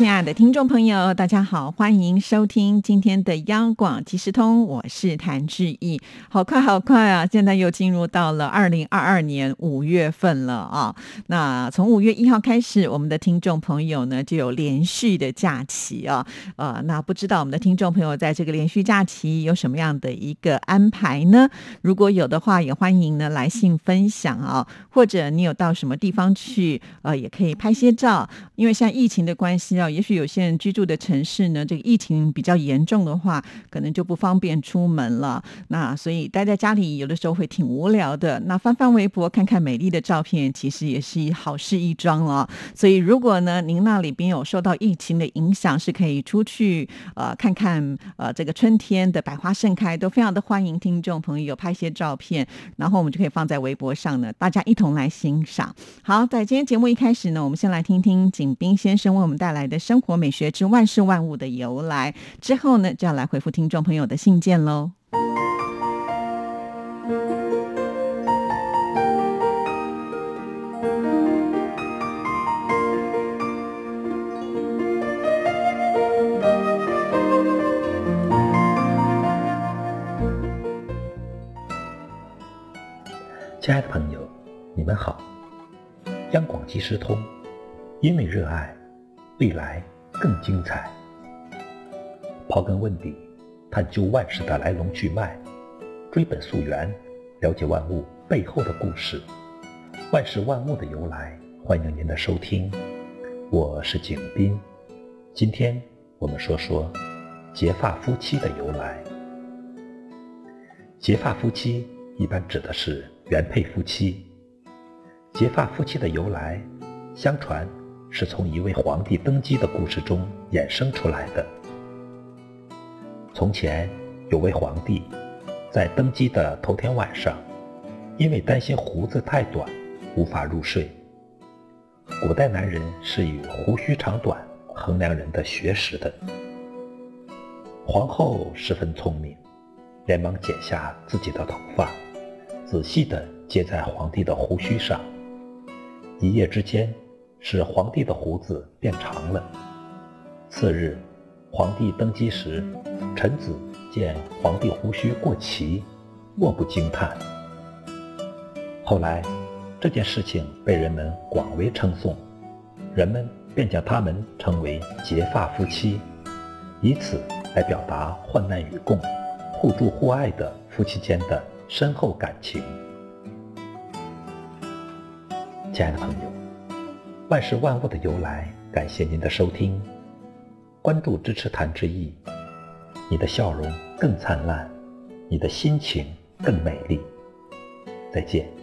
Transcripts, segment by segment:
亲爱的听众朋友，大家好，欢迎收听今天的央广即时通，我是谭志毅。好快好快啊！现在又进入到了二零二二年五月份了啊。那从五月一号开始，我们的听众朋友呢就有连续的假期啊。呃，那不知道我们的听众朋友在这个连续假期有什么样的一个安排呢？如果有的话，也欢迎呢来信分享啊。或者你有到什么地方去，呃，也可以拍些照。因为像疫情的关系啊。也许有些人居住的城市呢，这个疫情比较严重的话，可能就不方便出门了。那所以待在家里，有的时候会挺无聊的。那翻翻微博，看看美丽的照片，其实也是好事一桩了。所以如果呢，您那里边有受到疫情的影响，是可以出去呃看看呃这个春天的百花盛开，都非常的欢迎听众朋友拍些照片，然后我们就可以放在微博上呢，大家一同来欣赏。好，在今天节目一开始呢，我们先来听听景斌先生为我们带来的。生活美学之万事万物的由来之后呢，就要来回复听众朋友的信件喽。亲爱的朋友，你们好！央广即时通，因为热爱。未来更精彩。刨根问底，探究万事的来龙去脉，追本溯源，了解万物背后的故事，万事万物的由来。欢迎您的收听，我是景斌。今天我们说说结发夫妻的由来。结发夫妻一般指的是原配夫妻。结发夫妻的由来，相传。是从一位皇帝登基的故事中衍生出来的。从前有位皇帝，在登基的头天晚上，因为担心胡子太短，无法入睡。古代男人是以胡须长短衡量人的学识的。皇后十分聪明，连忙剪下自己的头发，仔细地接在皇帝的胡须上。一夜之间。使皇帝的胡子变长了。次日，皇帝登基时，臣子见皇帝胡须过齐，莫不惊叹。后来，这件事情被人们广为称颂，人们便将他们称为结发夫妻，以此来表达患难与共、互助互爱的夫妻间的深厚感情。亲爱的朋友。万事万物的由来，感谢您的收听，关注支持谭志毅，你的笑容更灿烂，你的心情更美丽。再见。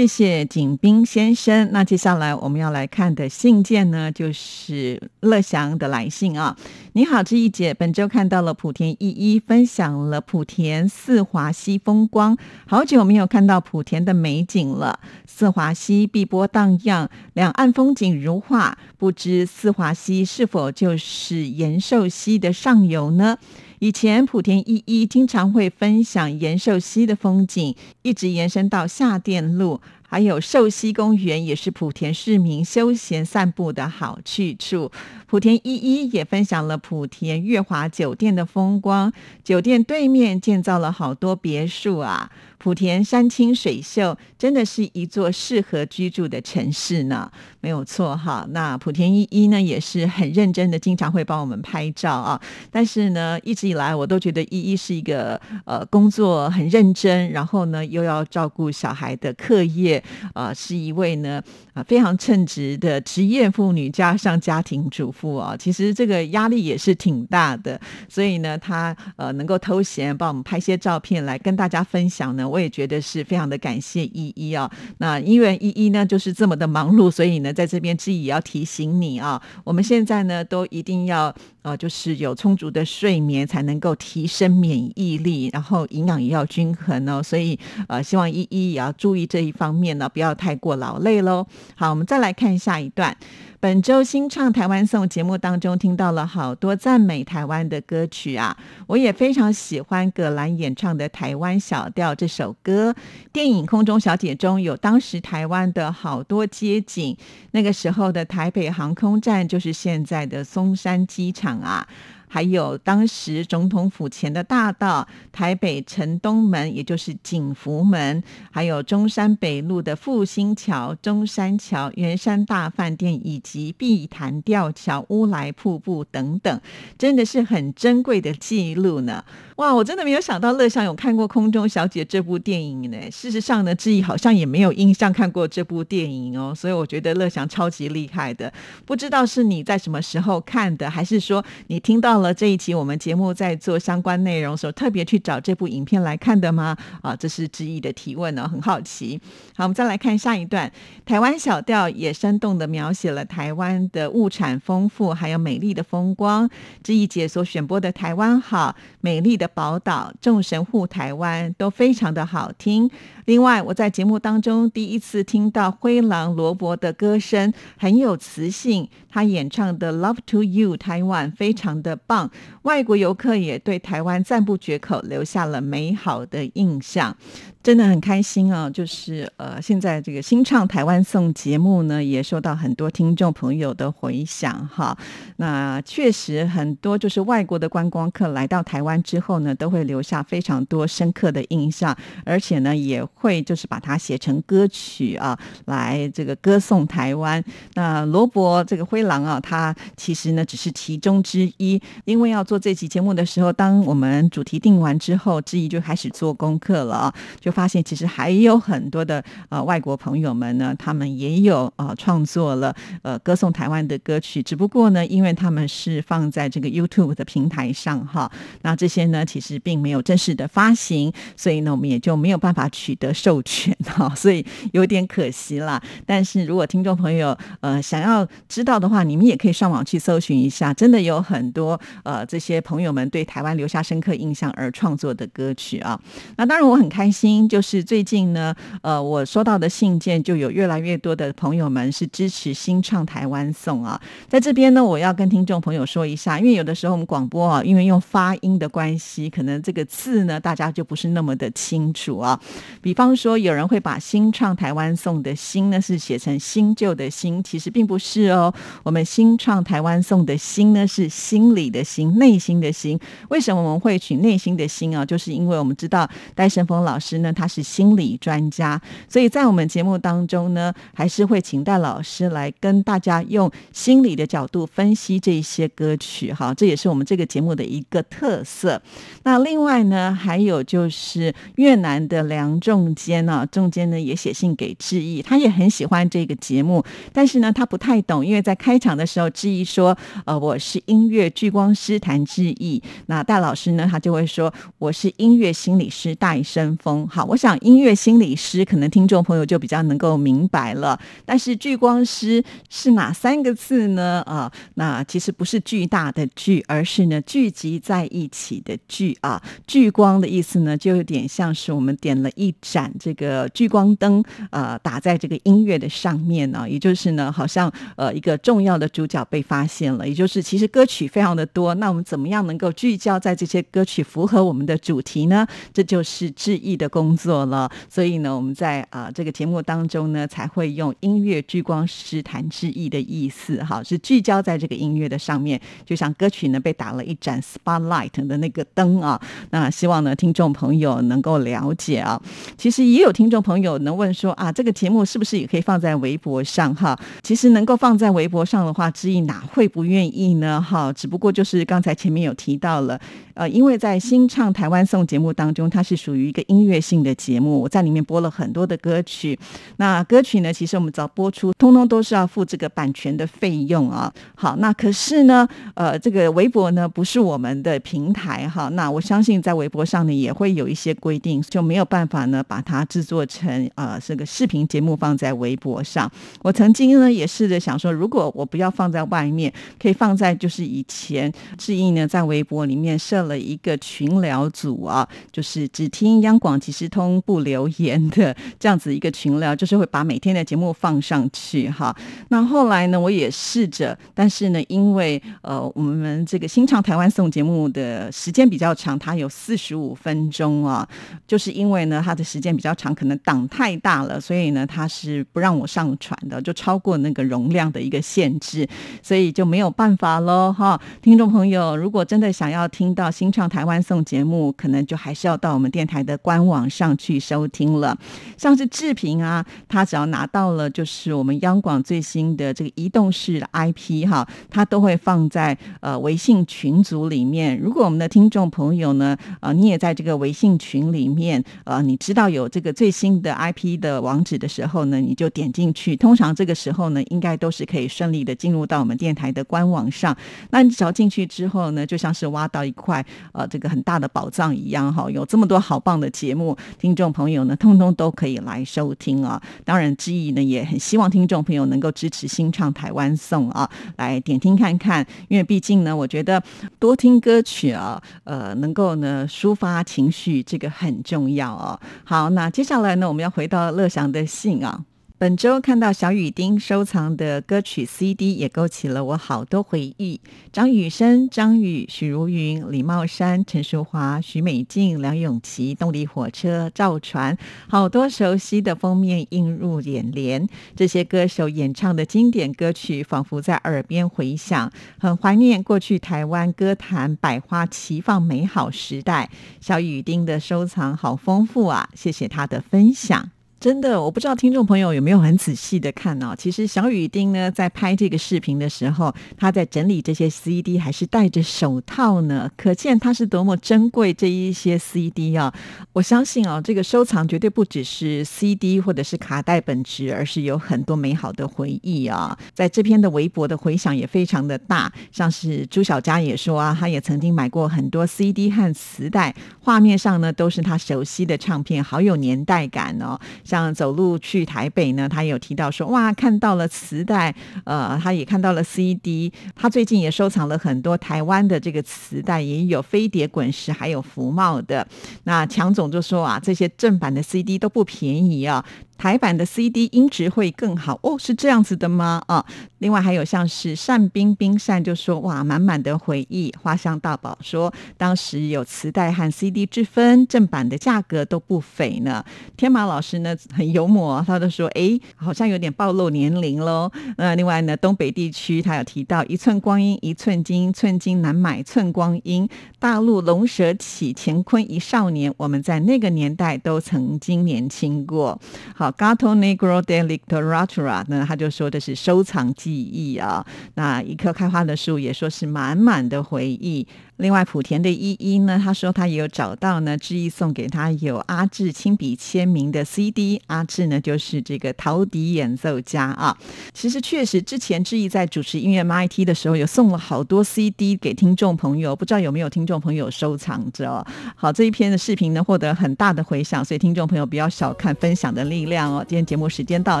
谢谢景斌先生。那接下来我们要来看的信件呢，就是乐祥的来信啊。你好，志毅姐，本周看到了莆田一一分享了莆田四华溪风光，好久没有看到莆田的美景了。四华溪碧波荡漾，两岸风景如画，不知四华溪是否就是延寿溪的上游呢？以前莆田一一经常会分享延寿溪的风景，一直延伸到下店路，还有寿溪公园，也是莆田市民休闲散步的好去处。莆田一一也分享了莆田月华酒店的风光，酒店对面建造了好多别墅啊。莆田山清水秀，真的是一座适合居住的城市呢，没有错哈。那莆田一一呢，也是很认真的，经常会帮我们拍照啊。但是呢，一直以来我都觉得一一是一个呃工作很认真，然后呢又要照顾小孩的课业，呃，是一位呢啊非常称职的职业妇女加上家庭主妇啊。其实这个压力也是挺大的，所以呢，她呃能够偷闲帮我们拍些照片来跟大家分享呢。我也觉得是非常的感谢依依啊。那因为依依呢就是这么的忙碌，所以呢在这边志毅也要提醒你啊，我们现在呢都一定要呃就是有充足的睡眠，才能够提升免疫力，然后营养也要均衡哦。所以呃希望依依也要注意这一方面呢，不要太过劳累喽。好，我们再来看下一段。本周新唱台湾颂节目当中，听到了好多赞美台湾的歌曲啊！我也非常喜欢葛兰演唱的《台湾小调》这首首歌。电影《空中小姐》中有当时台湾的好多街景，那个时候的台北航空站就是现在的松山机场啊。还有当时总统府前的大道，台北城东门，也就是景福门，还有中山北路的复兴桥、中山桥、圆山大饭店，以及碧潭吊桥、乌来瀑布等等，真的是很珍贵的记录呢。哇，我真的没有想到乐享有看过《空中小姐》这部电影呢。事实上呢，志毅好像也没有印象看过这部电影哦。所以我觉得乐享超级厉害的。不知道是你在什么时候看的，还是说你听到了这一期我们节目在做相关内容时候，特别去找这部影片来看的吗？啊，这是志毅的提问呢，很好奇。好，我们再来看下一段，台湾小调也生动的描写了台湾的物产丰富，还有美丽的风光。志毅姐所选播的《台湾好美丽的》。宝岛众神护台湾都非常的好听。另外，我在节目当中第一次听到灰狼罗伯的歌声，很有磁性。他演唱的《Love to You》台湾非常的棒，外国游客也对台湾赞不绝口，留下了美好的印象。真的很开心啊！就是呃，现在这个新唱台湾颂节目呢，也受到很多听众朋友的回响哈。那确实很多就是外国的观光客来到台湾之后呢，都会留下非常多深刻的印象，而且呢，也会就是把它写成歌曲啊，来这个歌颂台湾。那罗伯这个灰狼啊，他其实呢只是其中之一，因为要做这期节目的时候，当我们主题定完之后，之一就开始做功课了啊，就。发现其实还有很多的呃外国朋友们呢，他们也有呃创作了呃歌颂台湾的歌曲，只不过呢，因为他们是放在这个 YouTube 的平台上哈，那这些呢其实并没有正式的发行，所以呢我们也就没有办法取得授权哈，所以有点可惜啦。但是如果听众朋友呃想要知道的话，你们也可以上网去搜寻一下，真的有很多呃这些朋友们对台湾留下深刻印象而创作的歌曲啊。那当然我很开心。就是最近呢，呃，我收到的信件就有越来越多的朋友们是支持新唱台湾颂啊。在这边呢，我要跟听众朋友说一下，因为有的时候我们广播啊，因为用发音的关系，可能这个字呢，大家就不是那么的清楚啊。比方说，有人会把新唱台湾颂的“新”呢是写成新旧的“新”，其实并不是哦。我们新唱台湾颂的“心”呢是心里的心，内心的心。为什么我们会取内心的心啊？就是因为我们知道戴胜峰老师呢。他是心理专家，所以在我们节目当中呢，还是会请戴老师来跟大家用心理的角度分析这些歌曲。哈，这也是我们这个节目的一个特色。那另外呢，还有就是越南的梁仲坚呢，仲坚呢也写信给志毅，他也很喜欢这个节目，但是呢，他不太懂，因为在开场的时候，志毅说：“呃，我是音乐聚光师谭志毅。”那戴老师呢，他就会说：“我是音乐心理师戴生峰。”好。我想音乐心理师可能听众朋友就比较能够明白了，但是聚光师是哪三个字呢？啊，那其实不是巨大的聚，而是呢聚集在一起的聚啊。聚光的意思呢，就有点像是我们点了一盏这个聚光灯，呃，打在这个音乐的上面呢，也就是呢，好像呃一个重要的主角被发现了，也就是其实歌曲非常的多，那我们怎么样能够聚焦在这些歌曲符合我们的主题呢？这就是致意的工。工作了，所以呢，我们在啊这个节目当中呢，才会用音乐聚光师谈之意的意思，哈，是聚焦在这个音乐的上面，就像歌曲呢被打了一盏 spotlight 的那个灯啊。那希望呢，听众朋友能够了解啊。其实也有听众朋友能问说啊，这个节目是不是也可以放在微博上？哈，其实能够放在微博上的话，知意哪会不愿意呢？哈，只不过就是刚才前面有提到了，呃，因为在新唱台湾颂节目当中，它是属于一个音乐性。的节目，我在里面播了很多的歌曲。那歌曲呢，其实我们只要播出，通通都是要付这个版权的费用啊。好，那可是呢，呃，这个微博呢不是我们的平台哈。那我相信在微博上呢也会有一些规定，就没有办法呢把它制作成呃这个视频节目放在微博上。我曾经呢也试着想说，如果我不要放在外面，可以放在就是以前志毅呢在微博里面设了一个群聊组啊，就是只听央广即时通不留言的这样子一个群聊，就是会把每天的节目放上去哈。那后来呢，我也试着，但是呢，因为呃我们这个新唱台湾颂节目的时间比较长，它有四十五分钟啊，就是因为呢它的时间比较长，可能档太大了，所以呢它是不让我上传的，就超过那个容量的一个限制，所以就没有办法喽哈。听众朋友，如果真的想要听到新唱台湾颂节目，可能就还是要到我们电台的官网上去收听了。像是志平啊，他只要拿到了就是我们央广最新的这个移动式的 IP 哈，他都会放在呃微信群组里面。如果我们的听众朋友呢，呃，你也在这个微信群里面，呃，你知道有这个最新的 IP 的网址的时候呢，你就点进去。通常这个时候呢，应该都是可以顺利的进入到我们电台的官网上。那你只要进去之后呢，就像是挖到一块呃这个很大的宝藏一样哈，有这么多好棒的节目，听众朋友呢，通通都可以来收听啊。当然，之意呢也很希望听众朋友能够支持新唱台湾颂啊，来点听看看，因为毕竟呢，我觉得多听歌曲啊，呃，能够呢抒发情绪，这个很重要哦。好，那接下来呢，我们要回到乐祥的信啊。本周看到小雨丁收藏的歌曲 CD，也勾起了我好多回忆。张雨生、张宇、许茹芸、李茂山、陈淑华、许美静、梁咏琪、动力火车、赵传，好多熟悉的封面映入眼帘。这些歌手演唱的经典歌曲，仿佛在耳边回响，很怀念过去台湾歌坛百花齐放美好时代。小雨丁的收藏好丰富啊！谢谢他的分享。真的，我不知道听众朋友有没有很仔细的看哦。其实小雨丁呢，在拍这个视频的时候，他在整理这些 CD，还是戴着手套呢，可见他是多么珍贵这一些 CD 啊！我相信啊，这个收藏绝对不只是 CD 或者是卡带本质，而是有很多美好的回忆啊。在这篇的微博的回响也非常的大，像是朱小佳也说啊，他也曾经买过很多 CD 和磁带，画面上呢都是他熟悉的唱片，好有年代感哦。像走路去台北呢，他有提到说哇，看到了磁带，呃，他也看到了 CD，他最近也收藏了很多台湾的这个磁带，也有飞碟滚石，还有福茂的。那强总就说啊，这些正版的 CD 都不便宜啊。台版的 CD 音质会更好哦，是这样子的吗？啊，另外还有像是单冰冰善就说哇，满满的回忆。花香大宝说，当时有磁带和 CD 之分，正版的价格都不菲呢。天马老师呢很幽默，他都说哎，好像有点暴露年龄喽。那另外呢，东北地区他有提到一寸光阴一寸金，寸金难买寸光阴。大陆龙蛇起，乾坤一少年，我们在那个年代都曾经年轻过。好。Gato Negro de Literatura，那他就说的是收藏记忆啊。那一棵开花的树也说是满满的回忆。另外，莆田的依依呢，他说他也有找到呢，志毅送给他有阿志亲笔签名的 CD。阿志呢，就是这个陶笛演奏家啊。其实确实，之前志毅在主持音乐 MIT 的时候，有送了好多 CD 给听众朋友，不知道有没有听众朋友收藏着。好，这一篇的视频呢，获得很大的回响，所以听众朋友不要小看分享的力量哦。今天节目时间到，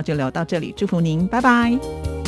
就聊到这里，祝福您，拜拜。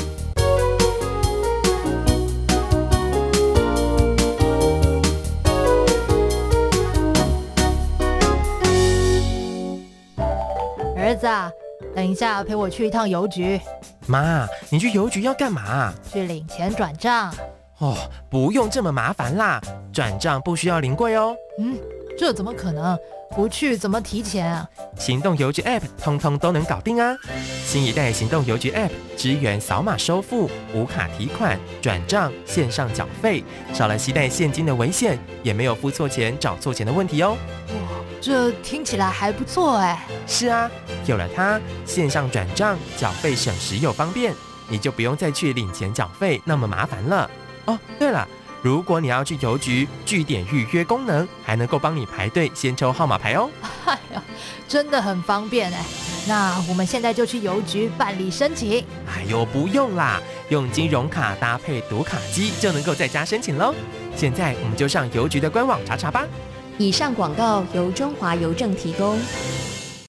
儿子，等一下陪我去一趟邮局。妈，你去邮局要干嘛？去领钱转账。哦，不用这么麻烦啦，转账不需要临柜哦。嗯，这怎么可能？不去怎么提钱啊？行动邮局 App 通通都能搞定啊！新一代行动邮局 App 支援扫码收付、无卡提款、转账、线上缴费，少了携带现金的危险，也没有付错钱、找错钱的问题哦。哇这听起来还不错哎！是啊，有了它，线上转账缴费省时又方便，你就不用再去领钱缴费那么麻烦了。哦，对了，如果你要去邮局，据点预约功能还能够帮你排队先抽号码牌哦。哎呀，真的很方便哎。那我们现在就去邮局办理申请。哎呦，不用啦，用金融卡搭配读卡机就能够在家申请喽。现在我们就上邮局的官网查查吧。以上广告由中华邮政提供。